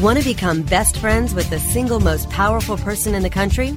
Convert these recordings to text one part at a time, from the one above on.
Want to become best friends with the single most powerful person in the country?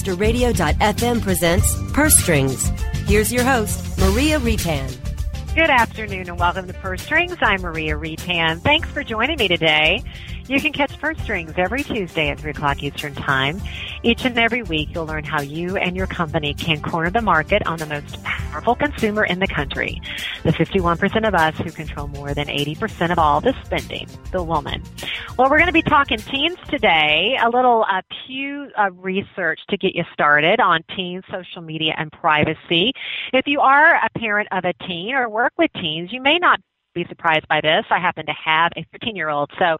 Webmasterradio.fm presents Purse Strings. Here's your host, Maria Reitan. Good afternoon and welcome to Purse Strings. I'm Maria Reitan. Thanks for joining me today. You can catch Purse Strings every Tuesday at 3 o'clock Eastern Time. Each and every week, you'll learn how you and your company can corner the market on the most powerful consumer in the country, the 51% of us who control more than 80% of all the spending, the woman. Well, we're going to be talking teens today, a little uh, Pew uh, research to get you started on teens, social media, and privacy. If you are a parent of a teen or work with teens, you may not be surprised by this. I happen to have a 13 year old, so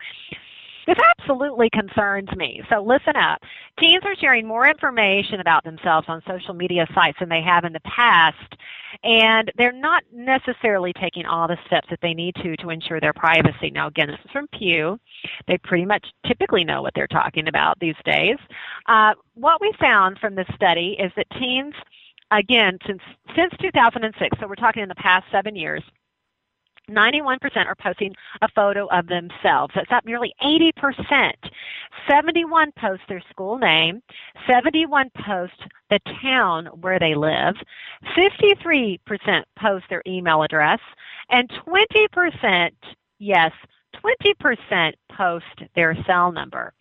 this absolutely concerns me. So listen up. Teens are sharing more information about themselves on social media sites than they have in the past, and they're not necessarily taking all the steps that they need to to ensure their privacy. Now, again, this is from Pew. They pretty much typically know what they're talking about these days. Uh, what we found from this study is that teens, again, since since 2006, so we're talking in the past seven years, 91% are posting a photo of themselves. That's up nearly 80%. 71 post their school name. 71 post the town where they live. 53% post their email address. And 20%, yes, 20% post their cell number.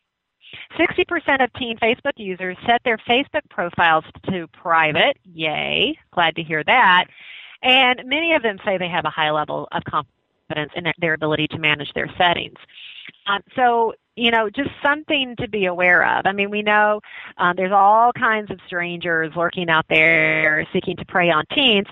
60% of teen Facebook users set their Facebook profiles to private. Yay. Glad to hear that. And many of them say they have a high level of confidence in their ability to manage their settings. Um, so, you know, just something to be aware of. I mean, we know um, there's all kinds of strangers lurking out there seeking to prey on teens,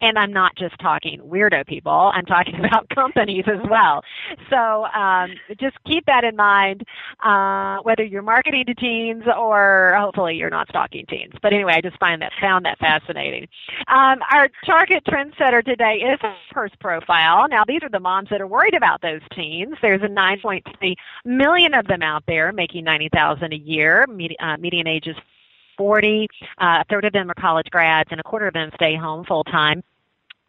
and I'm not just talking weirdo people, I'm talking about companies as well. So um, just keep that in mind, uh, whether you're marketing to teens or hopefully you're not stalking teens. But anyway, I just find that found that fascinating. Um, our target trendsetter today is a Purse Profile. Now these are the moms that are worried about those teens. There's a 9.3 million of them out there making 90,000 a year. Uh, median age is 40. Uh, a third of them are college grads, and a quarter of them stay home full time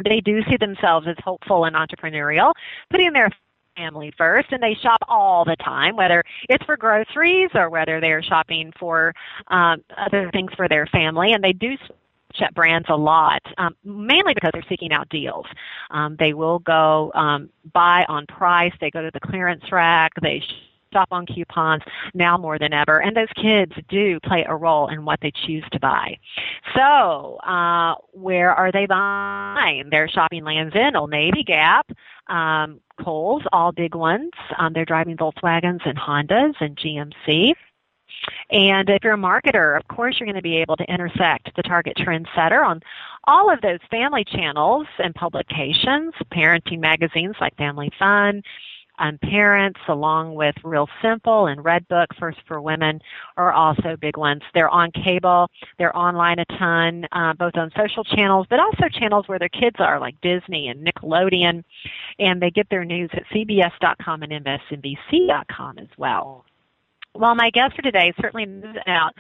they do see themselves as hopeful and entrepreneurial, putting their family first and they shop all the time whether it's for groceries or whether they're shopping for um, other things for their family and they do check brands a lot, um, mainly because they're seeking out deals. Um, they will go um, buy on price. They go to the clearance rack. They shop on coupons now more than ever, and those kids do play a role in what they choose to buy. So, uh, where are they buying? They're shopping Lands End, Old Navy, Gap, um, Kohl's, all big ones. Um, they're driving Volkswagens and Hondas and GMC. And if you're a marketer, of course, you're going to be able to intersect the target trendsetter on all of those family channels and publications, parenting magazines like Family Fun, um, parents, along with Real Simple and Redbook, First for Women, are also big ones. They're on cable, they're online a ton, uh, both on social channels, but also channels where their kids are, like Disney and Nickelodeon, and they get their news at CBS.com and MSNBC.com as well. Well, my guest for today certainly moves out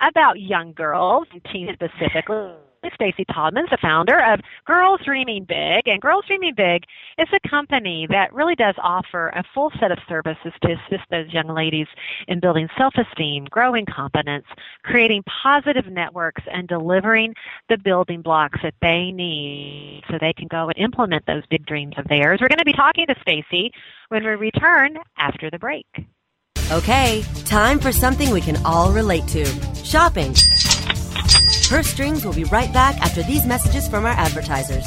about young girls, and teens specifically Stacy Taubman's the founder of Girls Dreaming Big, and Girls Dreaming Big is a company that really does offer a full set of services to assist those young ladies in building self-esteem, growing confidence, creating positive networks, and delivering the building blocks that they need so they can go and implement those big dreams of theirs. We're going to be talking to Stacy when we return after the break. Okay, time for something we can all relate to shopping. Purse Strings will be right back after these messages from our advertisers.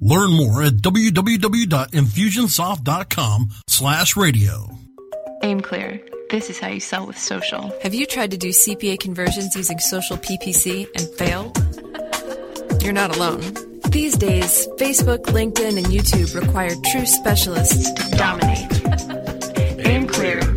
Learn more at www.infusionsoft.com slash radio. aimClear. This is how you sell with social. Have you tried to do CPA conversions using social PPC and failed? You're not alone. These days, Facebook, LinkedIn, and YouTube require true specialists to dominate. aimClear.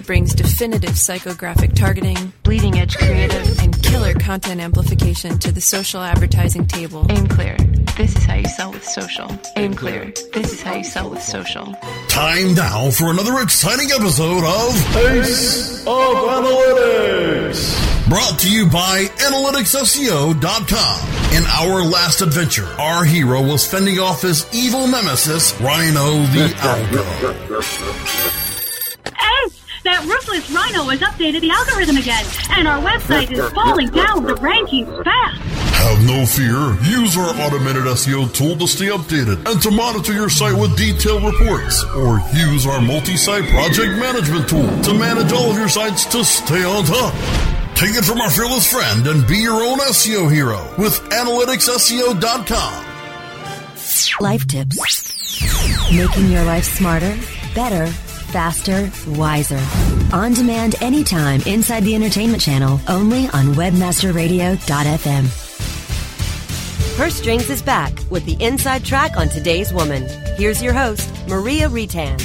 The brings definitive psychographic targeting, bleeding edge creative, and killer content amplification to the social advertising table. aimClear. This is how you sell with social. aimClear. This is how you sell with social. Time now for another exciting episode of Ace of Analytics. Brought to you by AnalyticsSEO.com. In our last adventure, our hero was fending off his evil nemesis, Rhino the Algo. Ace! That ruthless Rhino has updated the algorithm again, and our website is falling down the rankings fast. Have no fear. Use our automated SEO tool to stay updated and to monitor your site with detailed reports. Or use our multi-site project management tool to manage all of your sites to stay on top. Take it from our fearless friend and be your own SEO hero with AnalyticsSEO.com. Life tips. Making your life smarter, better, faster, wiser. On demand anytime inside the entertainment channel, only on webmasterradio.fm. Her Strings is back with the inside track on today's woman. Here's your host, Maria Reitan.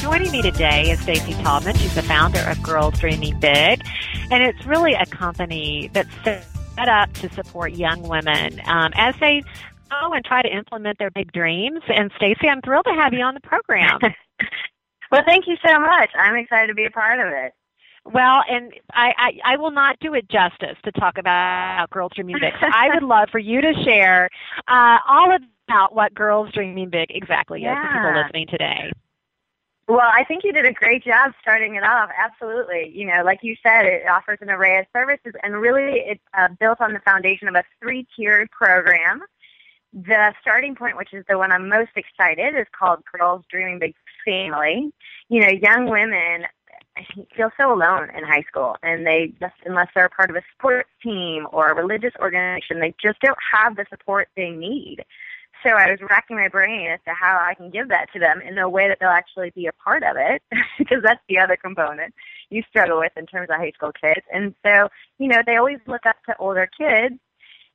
Joining me today is Stacey Taubman. She's the founder of Girls Dreaming Big, and it's really a company that's set up to support young women um, as they go and try to implement their big dreams. And Stacy, I'm thrilled to have you on the program. well, thank you so much. I'm excited to be a part of it. Well, and I, I, I will not do it justice to talk about Girls Dreaming Big. So I would love for you to share uh, all about what Girls Dreaming Big exactly yeah. is to people listening today. Well, I think you did a great job starting it off. Absolutely. You know, like you said, it offers an array of services, and really it's uh, built on the foundation of a three-tiered program. The starting point, which is the one I'm most excited, is called Girls Dreaming Big Family. You know, young women feel so alone in high school, and they just, unless they're a part of a sports team or a religious organization, they just don't have the support they need. So I was racking my brain as to how I can give that to them in a way that they'll actually be a part of it, because that's the other component you struggle with in terms of high school kids. And so, you know, they always look up to older kids,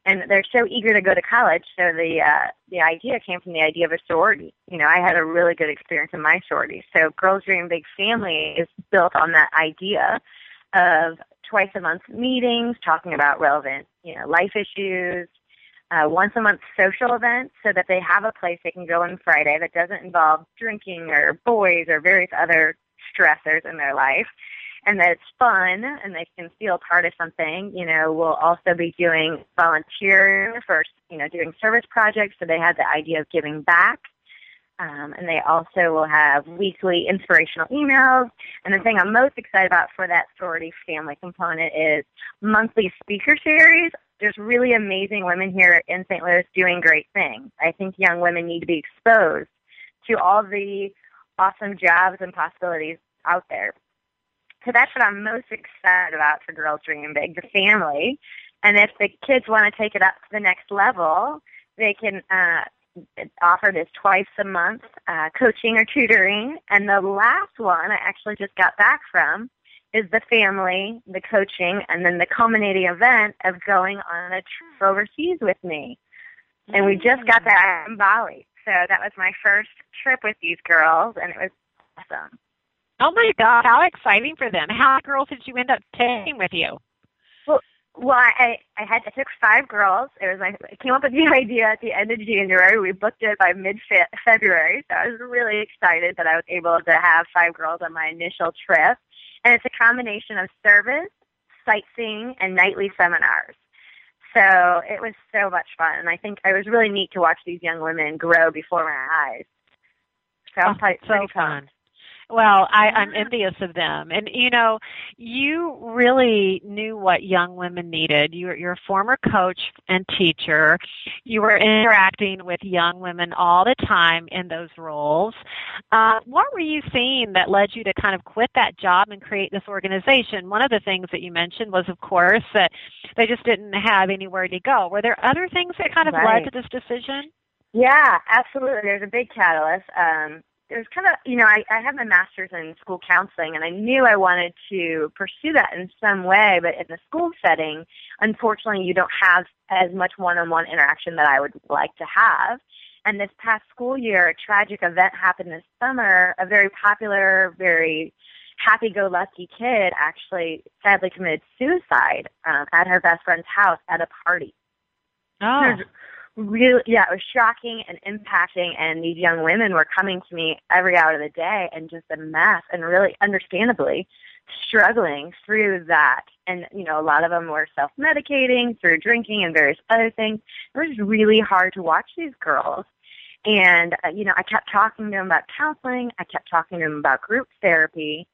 and they're so eager to go to college. So the uh, the idea came from the idea of a sorority. You know, I had a really good experience in my sorority. So Girls Dream Big Family is built on that idea of twice a month meetings, talking about relevant, you know, life issues, uh, once a month social events so that they have a place they can go on Friday that doesn't involve drinking or boys or various other stressors in their life and that it's fun and they can feel part of something. You know, we'll also be doing volunteering for, you know, doing service projects. So they have the idea of giving back. Um, and they also will have weekly inspirational emails. And the thing I'm most excited about for that sorority family component is monthly speaker series there's really amazing women here in St. Louis doing great things. I think young women need to be exposed to all the awesome jobs and possibilities out there. So that's what I'm most excited about for Girls Dream Big, the family. And if the kids want to take it up to the next level, they can uh, offer this twice a month uh, coaching or tutoring. And the last one I actually just got back from is the family, the coaching, and then the culminating event of going on a trip overseas with me. And we just got that in Bali. So that was my first trip with these girls, and it was awesome. Oh my God, how exciting for them. How many girls did you end up taking with you? Well, well, I I had I took five girls. It was my I came up with the idea at the end of January. We booked it by mid February, so I was really excited that I was able to have five girls on my initial trip. And it's a combination of service, sightseeing, and nightly seminars. So it was so much fun, and I think it was really neat to watch these young women grow before my eyes. So Oh, so pretty fun. Well, I, I'm envious of them. And you know, you really knew what young women needed. You're, you're a former coach and teacher. You were interacting with young women all the time in those roles. Uh, what were you seeing that led you to kind of quit that job and create this organization? One of the things that you mentioned was, of course, that they just didn't have anywhere to go. Were there other things that kind of Right. led to this decision? Yeah, absolutely. There's a big catalyst. Um, there's kind of, you know, I, I have my master's in school counseling, and I knew I wanted to pursue that in some way, but in the school setting, unfortunately, you don't have as much one-on-one interaction that I would like to have. And this past school year, a tragic event happened this summer. A very popular, very happy-go-lucky kid actually sadly committed suicide um, at her best friend's house at a party Oh, There's really yeah it was shocking and impacting and these young women were coming to me every hour of the day and just a mess and really understandably struggling through that. And you know a lot of them were self medicating through drinking and various other things. It was really hard to watch these girls. And uh, you know i kept talking to them about counseling. I kept talking to them about group therapy.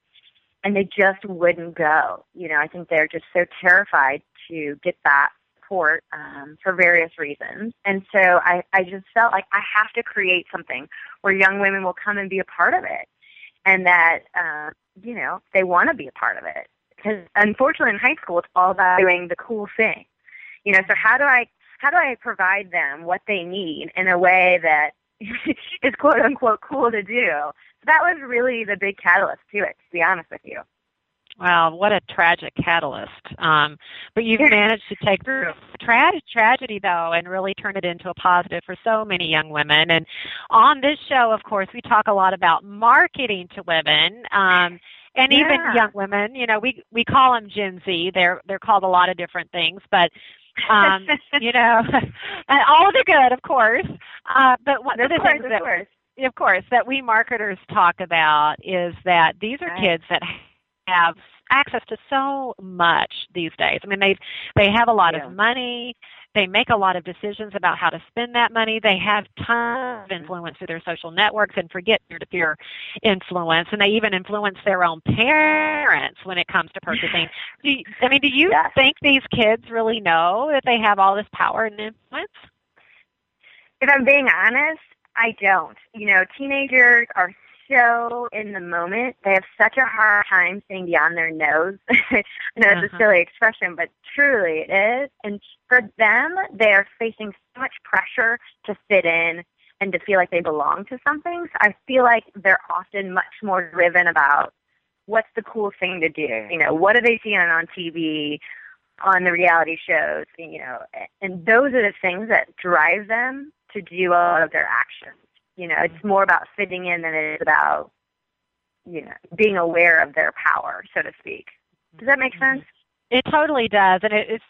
And they just wouldn't go. You know i think they're just so terrified to get that support um, for various reasons. And so I, I just felt like I have to create something where young women will come and be a part of it and that, uh, you know, they want to be a part of it. Because unfortunately in high school, it's all about doing the cool thing. You know, so how do I, how do I provide them what they need in a way that is quote unquote cool to do? So that was really the big catalyst to it, to be honest with you. Wow, what a tragic catalyst. Um, but you've managed to take tra- tragedy, though, and really turn it into a positive for so many young women. And on this show, of course, we talk a lot about marketing to women. Um, and even Yeah. young women, you know, we we call them Gen Z. They're they're called a lot of different things, but um, you know, and all of the good, of course. Uh, but one of Of the course, things of that course. of course, that we marketers talk about is that these are Right. kids that have access to so much these days. I mean, they they have a lot Yeah. of money. They make a lot of decisions about how to spend that money. They have tons of influence through their social networks and forget peer-to-peer influence. And they even influence their own parents when it comes to purchasing. Do you, I mean, do you think these kids really know that they have all this power and influence? If I'm being honest, I don't. You know, teenagers are so in the moment. They have such a hard time seeing beyond their nose. I know it's Uh-huh. a silly expression, but truly it is. And for them, they are facing so much pressure to fit in and to feel like they belong to something. So I feel like they're often much more driven about what's the cool thing to do. You know, what are they seeing on TV, on the reality shows, you know, and those are the things that drive them to do a lot of their actions. You know, it's more about fitting in than it is about, you know, being aware of their power, so to speak. Does that make mm-hmm. sense? It totally does, and it, it's.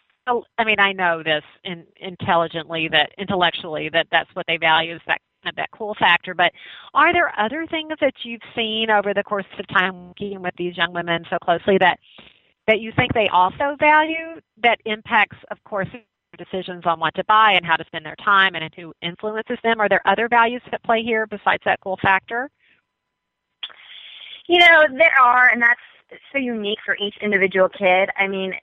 I mean, I know this in, intelligently that intellectually that that's what they value is that kind of that cool factor. But are there other things that you've seen over the course of time working with these young women so closely that that you think they also value that impacts, of course, decisions on what to buy and how to spend their time and who influences them? Are there other values that play here besides that cool factor? You know, there are, and that's so unique for each individual kid. I mean,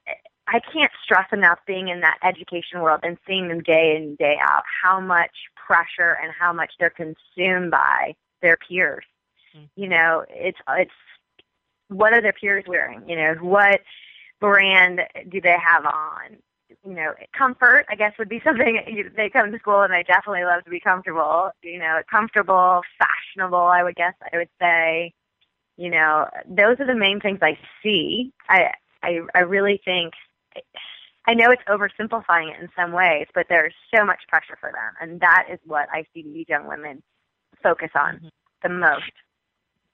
I can't stress enough being in that education world and seeing them day in, day out, how much pressure and how much they're consumed by their peers. Mm-hmm. You know, it's, it's, what are their peers wearing? You know, what brand do they have on? You know, comfort, I guess, would be something you- they come to school and they definitely love to be comfortable. You know, comfortable, fashionable, I would guess I would say. You know those are the main things i see. I i i really think i know it's oversimplifying it in some ways but there's so much pressure for them and that is what i see these young women focus on mm-hmm. the most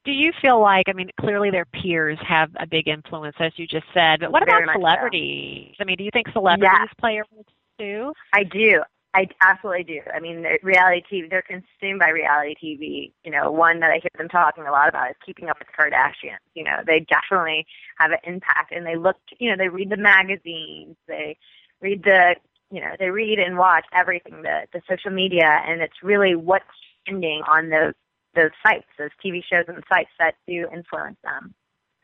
Do you feel like, I mean, clearly their peers have a big influence, as you just said, but what Very about much so. celebrities? I mean, do you think celebrities play a role too? i do i absolutely do i mean reality tv they're consumed by reality tv you know one that i hear them talking a lot about is keeping up with the kardashians you know they definitely have an impact and they look you know they read the magazines they read the you know, they read and watch everything, the the social media, and it's really what's trending on those those sites, those TV shows and sites that do influence them.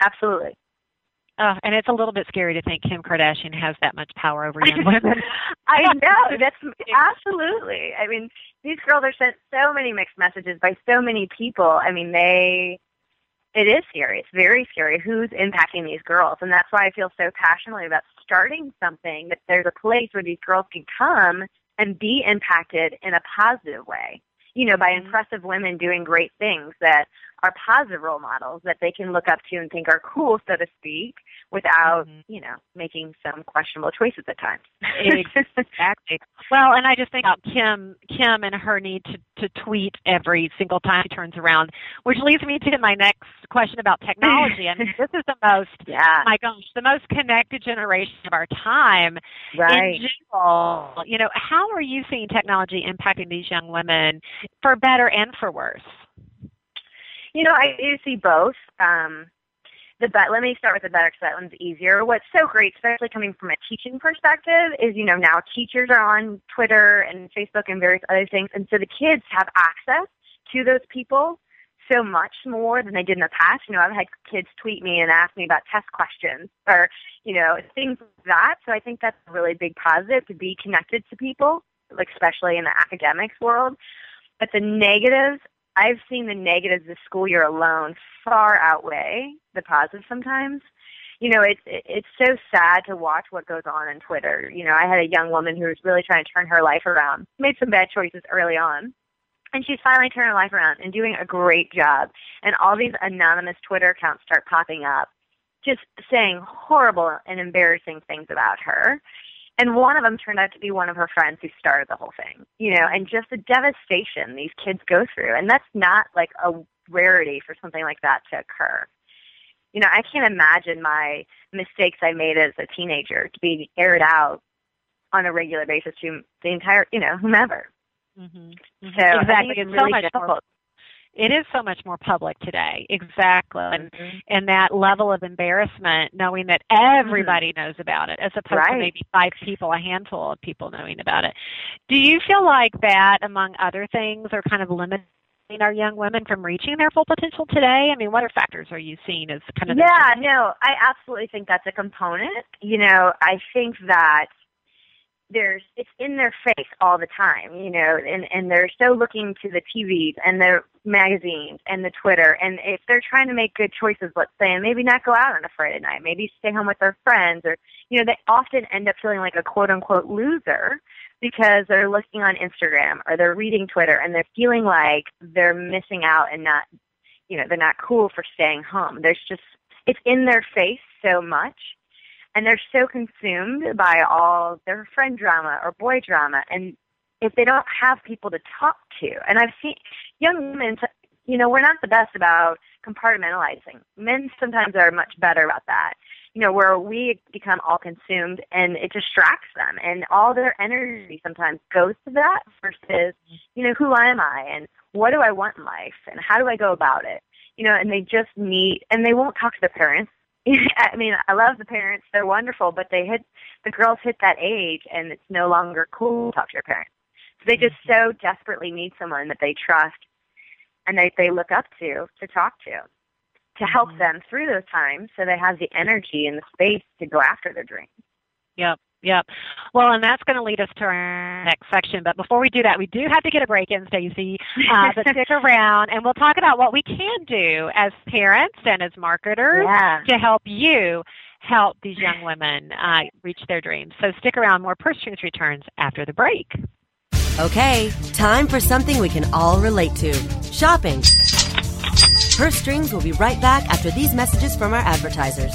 Absolutely. Oh, and it's a little bit scary to think Kim Kardashian has that much power over young women. I know. That's absolutely. I mean, these girls are sent so many mixed messages by so many people. I mean, they it is scary. It's very scary who's impacting these girls. And that's why I feel so passionately about starting something that there's a place where these girls can come and be impacted in a positive way. You know, by Mm-hmm. impressive women doing great things that are positive role models that they can look up to and think are cool, so to speak, without, Mhm. you know, making some questionable choices at times. Exactly. Well, and I just think about Kim, Kim, and her need to to tweet every single time she turns around, which leads me to my next question about technology. I mean, this is the most, yeah, my gosh, the most connected generation of our time. right. In general, you know, how are you seeing technology impacting these young women, for better and for worse? You know, I do see both. Um, the but let me start with the better because that one's easier. What's so great, especially coming from a teaching perspective, is you know now teachers are on Twitter and Facebook and various other things, and so the kids have access to those people so much more than they did in the past. You know, I've had kids tweet me and ask me about test questions or you know things like that. So I think that's a really big positive to be connected to people, like especially in the academics world. But the negatives I've seen the negatives this school year alone far outweigh the positives sometimes. You know, it's it's so sad to watch what goes on on Twitter. You know, I had a young woman who was really trying to turn her life around, made some bad choices early on, and she's finally turning her life around and doing a great job. And all these anonymous Twitter accounts start popping up, just saying horrible and embarrassing things about her. And one of them turned out to be one of her friends who started the whole thing, you know, and just the devastation these kids go through. And that's not like a rarity for something like that to occur. You know, I can't imagine my mistakes I made as a teenager to be aired out on a regular basis to the entire, you know, whomever. Mm-hmm. So I think exactly. it's It's really so much difficult. more. It is so much more public today. Exactly. And, Mhm. and that level of embarrassment, knowing that everybody knows about it, as opposed to Mm-hmm. Maybe five people, a handful of people knowing about it. Do you feel like that, among other things, are kind of limiting our young women from reaching their full potential today? I mean, what are factors are you seeing as kind of the- Yeah, no, I absolutely think that's a component. You know, I think that there's it's in their face all the time, you know, and and they're so looking to the TVs and the magazines and the Twitter and if they're trying to make good choices, let's say, and maybe not go out on a Friday night, maybe stay home with their friends or you know, they often end up feeling like a quote unquote loser because they're looking on Instagram or they're reading Twitter and they're feeling like they're missing out and not you know, they're not cool for staying home. There's just it's in their face so much and they're so consumed by all their friend drama or boy drama and if they don't have people to talk to. And i've seen young women you know we're not the best about compartmentalizing. Men sometimes are much better about that you know where we become all consumed and it distracts them and all their energy sometimes goes to that versus you know who am i and what do i want in life and how do i go about it? You know and they just need and they won't talk to their parents I mean, I love the parents; they're wonderful. But they hit the girls hit that age, and it's no longer cool to talk to your parents. So they just mm-hmm. so desperately need someone that they trust and that they look up to to talk to, to help mm-hmm. them through those times, so they have the energy and the space to go after their dreams. Yep, yep. Well, and that's going to lead us to our next section. But before we do that, we do have to get a break in, Stacy. Uh, but stick around, and we'll talk about what we can do as parents and as marketers Yeah. to help you help these young women uh, reach their dreams. So stick around. More Purse Strings returns after the break. Okay, time for something we can all relate to shopping. Purse Strings will be right back after these messages from our advertisers.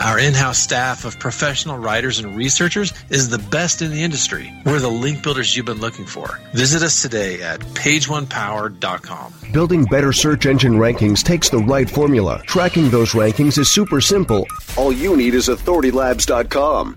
Our in-house staff of professional writers and researchers is the best in the industry. We're the link builders you've been looking for. Visit us today at pageonepower.com. Building better search engine rankings takes the right formula. Tracking those rankings is super simple. All you need is authoritylabs.com.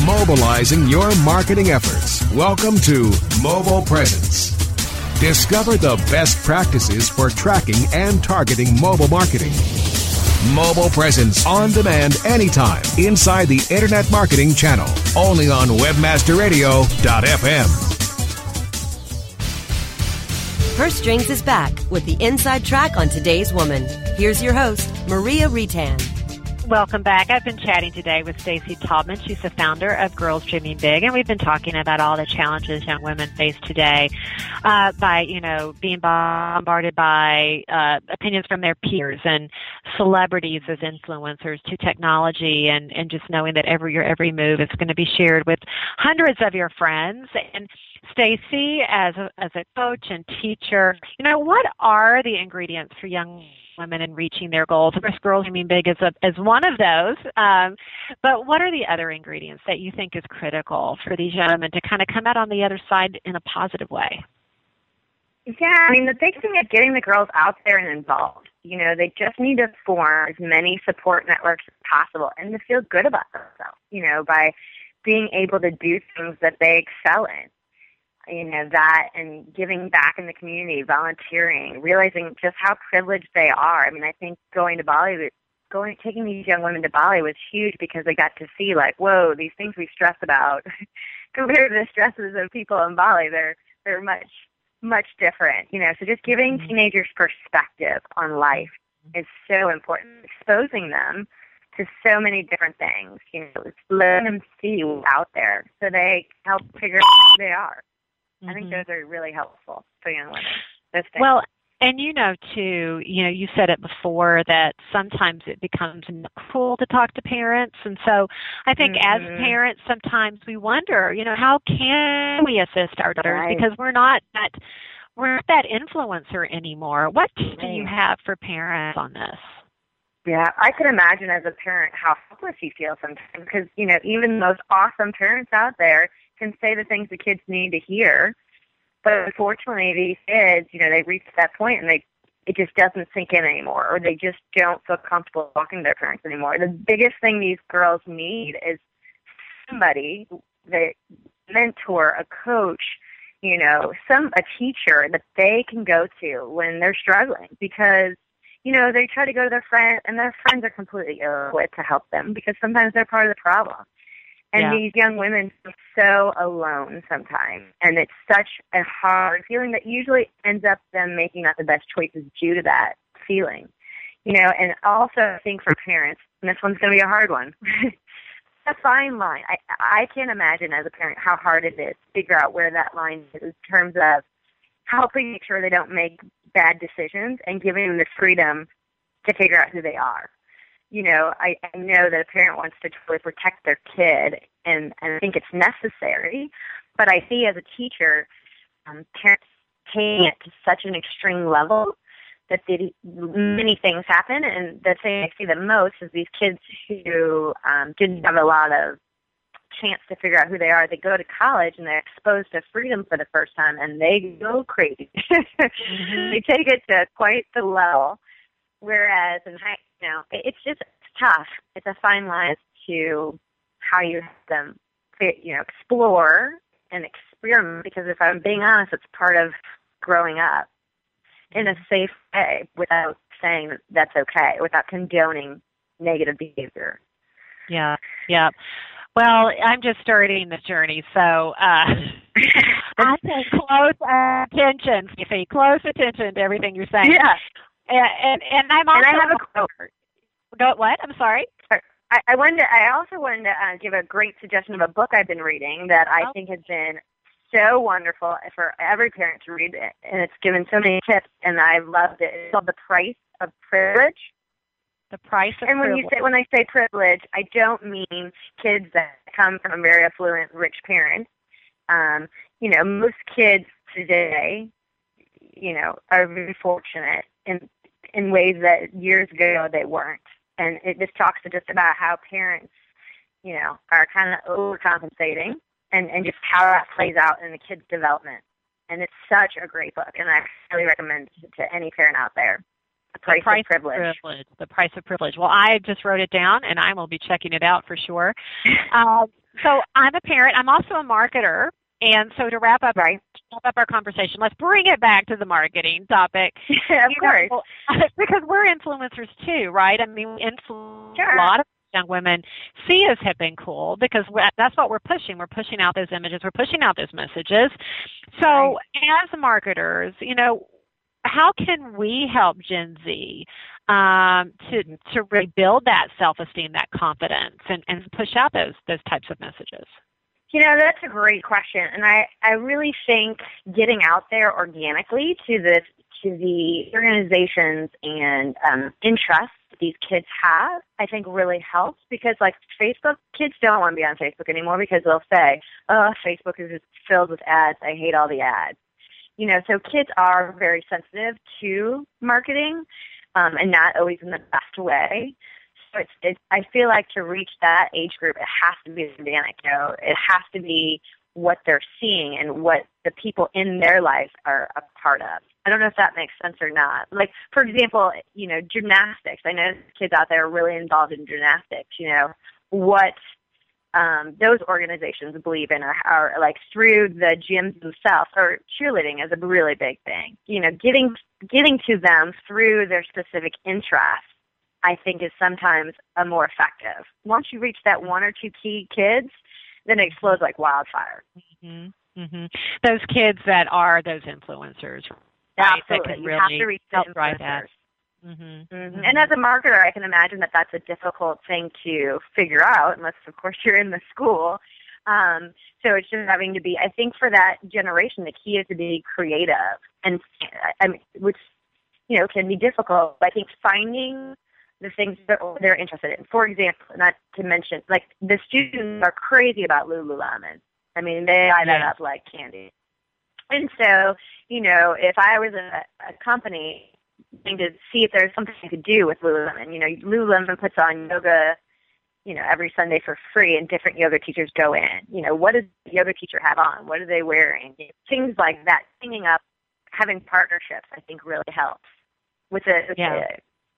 Mobilizing your marketing efforts. Welcome to Mobile Presence. Discover the best practices for tracking and targeting mobile marketing. Mobile Presence on demand anytime inside the Internet Marketing Channel. Only on WebmasterRadio.fm. Her Strings is back with the inside track on today's woman. Here's your host, Maria Reitan. Welcome back. I've been chatting today with Stacy Taubman. She's the founder of Girls Dreaming Big, and we've been talking about all the challenges young women face today uh, by, you know, being bombarded by uh, opinions from their peers and celebrities as influencers to technology, and and just knowing that every your every move is going to be shared with hundreds of your friends and. Stacy, as a, as a coach and teacher, you know, what are the ingredients for young women in reaching their goals. Of course, Girls Dreaming Big is, a, is one of those. Um, but what are the other ingredients that you think is critical for these young women to kind of come out on the other side in a positive way? Yeah, I mean, the big thing is getting the girls out there and involved. You know, they just need to form as many support networks as possible and to feel good about themselves, you know, by being able to do things that they excel in you know that and giving back in the community volunteering realizing just how privileged they are. I mean i think going to bali going taking these young women to bali was huge because they got to see like whoa these things we stress about compared to the stresses of people in bali they're they're much much different you know. So just giving mm-hmm. teenagers perspective on life is so important exposing them to so many different things you know letting them see what's out there so they help figure out who they are Mm-hmm. I think mm-hmm. those are really helpful for young women. Those things. Well, and you know too, you know, you said it before that sometimes it becomes cool to talk to parents, and so I think mm-hmm. as parents, sometimes we wonder, you know, how can we assist our daughters right. because we're not that we're not that influencer anymore. What right. do you have for parents on this? Yeah, I can imagine as a parent how helpless you feel sometimes because you know even the most awesome parents out there can say the things the kids need to hear. But unfortunately, these kids, you know, they reach that point and they it just doesn't sink in anymore, or they just don't feel comfortable talking to their parents anymore. The biggest thing these girls need is somebody, the mentor, a coach, you know, some a teacher that they can go to when they're struggling because you know they try to go to their friends and their friends are completely ill equipped to help them because sometimes they're part of the problem. And yeah. these young women feel so alone sometimes. And it's such a hard feeling that usually ends up them making not the best choices due to that feeling. You know, and also I think for parents, and this one's going to be a hard one, a fine line. I, I can't imagine as a parent how hard it is to figure out where that line is in terms of helping make sure they don't make bad decisions and giving them the freedom to figure out who they are you know, I, I know that a parent wants to totally protect their kid, and, and I think it's necessary. But I see as a teacher, um, parents taking it to such an extreme level that the, many things happen, and the thing I see the most is these kids who um, didn't have a lot of chance to figure out who they are. They go to college and they're exposed to freedom for the first time, and they go crazy. mm-hmm. They take it to quite the level. Whereas in high, know, it's just it's tough. It's a fine line to how you have them, you know, explore and experiment. Because if I'm being honest, it's part of growing up in a safe way without saying that that's okay, without condoning negative behavior. Yeah, yeah. Well, I'm just starting this journey, so uh, I pay close attention, You Fifi, close attention to everything you're saying. Yeah. And and, and I'm also. And I have a quote. Go what? I'm sorry. I, I wanted. To, I also wanted to uh, give a great suggestion of a book I've been reading that I oh. think has been so wonderful for every parent to read, it, and it's given so many tips, and I loved it. It's called The Price of Privilege the price of and when privilege. you say when I say privilege, I don't mean kids that come from very affluent, rich parents. Um, you know, most kids today, you know, are very fortunate in in ways that years ago they weren't. And it just talks to just about how parents, you know, are kind of overcompensating and and just how that plays out in the kid's development. And it's such a great book, and I highly recommend it to any parent out there. The price, the price of privilege. privilege. The price of privilege. Well, I just wrote it down, and I will be checking it out for sure. um, so I'm a parent. I'm also a marketer, and so to wrap up, right. wrap up our conversation, let's bring it back to the marketing topic. Yeah, of you course. Know, because we're influencers too, right? I mean, we influence sure. a lot of young women see as hip and cool because that's what we're pushing. We're pushing out those images. We're pushing out those messages. So right. as marketers, you know, how can we help Gen Z um, to to rebuild that self esteem, that confidence, and, and push out those those types of messages? You know, that's a great question, and I I really think getting out there organically to the to the organizations and um, interests these kids have, I think really helps because like Facebook, kids don't want to be on Facebook anymore because they'll say, "Oh, Facebook is just filled with ads. I hate all the ads." you know, so kids are very sensitive to marketing, um, and not always in the best way. So it's, it's, I feel like to reach that age group, it has to be organic. You know, it has to be what they're seeing and what the people in their life are a part of. I don't know if that makes sense or not. Like, for example, you know, gymnastics. I know kids out there are really involved in gymnastics. You know, what um, those organizations believe in are, are like through the gyms themselves or cheerleading is a really big thing. You know, getting getting to them through their specific interests, I think, is sometimes a more effective. Once you reach that one or two key kids, then it explodes like wildfire. Mm-hmm. Mm-hmm. Those kids that are those influencers, right? That can really you have to reach help drive influencers. that. Mm-hmm. Mm-hmm. And as a marketer, I can imagine that that's a difficult thing to figure out, unless, of course, you're in the school. Um, so it's just having to be. I think for that generation, the key is to be creative, and I mean, which you know can be difficult. I think finding the things that they're interested in. For example, not to mention, like the students are crazy about Lululemon. I mean, they buy that up like candy. And so, you know, if I was a, a company to see if there's something you could do with Lululemon. You know, Lululemon puts on yoga, you know, every Sunday for free, and different yoga teachers go in. You know, what does the yoga teacher have on? What are they wearing? Things like that. Teaming up, having partnerships, I think really helps with the, with yeah. the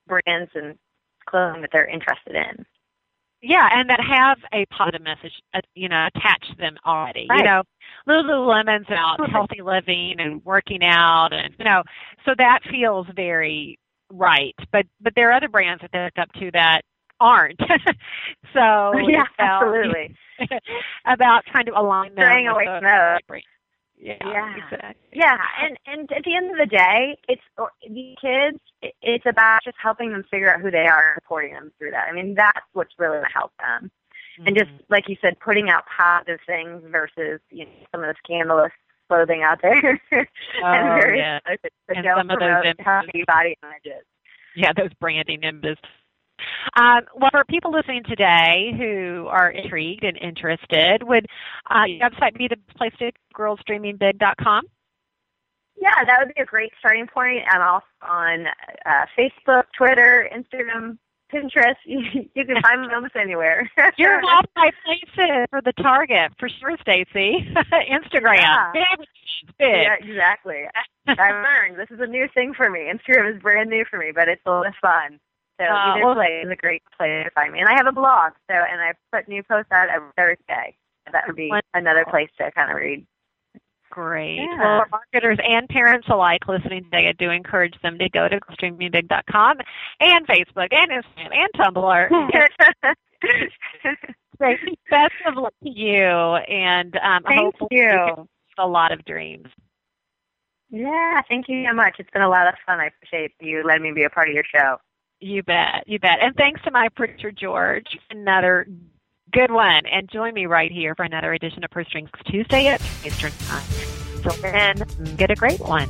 brands and clothing that they're interested in. Yeah, and that have a positive message, uh, you know, attached to them already. Right. You know, Lululemon's about healthy living and working out, and you know, so that feels very right. But but there are other brands that they look up to that aren't. so yeah, about, absolutely. about trying to align them. Staying away from those. Yeah, yeah, exactly. yeah, and and at the end of the day, it's the kids. It's about just helping them figure out who they are and supporting them through that. I mean, that's what's really going to help them. Mm-hmm. And just like you said, putting out positive things versus you know some of the scandalous clothing out there and Oh, very yeah. And some of those images. body images. yeah, those branding images. Um, well, for people listening today who are intrigued and interested, would uh, your website be the place to girlsdreamingbig.com? Yeah, that would be a great starting point. I'm also on uh, Facebook, Twitter, Instagram, Pinterest. You, can find me almost anywhere. You're in all right places for the target, for sure, Stacy. Instagram. Yeah. Big. Yeah, exactly. I learned this is a new thing for me. Instagram is brand new for me, but it's a lot of fun. So Uh, either well- place is a great place to find me. And I have a blog, so and I put new posts out every Thursday. That would be another place to kind of read. Great. Yeah. Well, for marketers and parents alike listening today, I do encourage them to go to streambig.com and Facebook and Instagram and Tumblr. Best of luck to you, and um, Thank hopefully you. a lot of dreams. Yeah, thank you so much. It's been a lot of fun. I appreciate you letting me be a part of your show. You bet, you bet. And thanks to my producer George, another good one. And join me right here for another edition of Purse Strings Tuesday at Eastern Time. Till then, get a great one.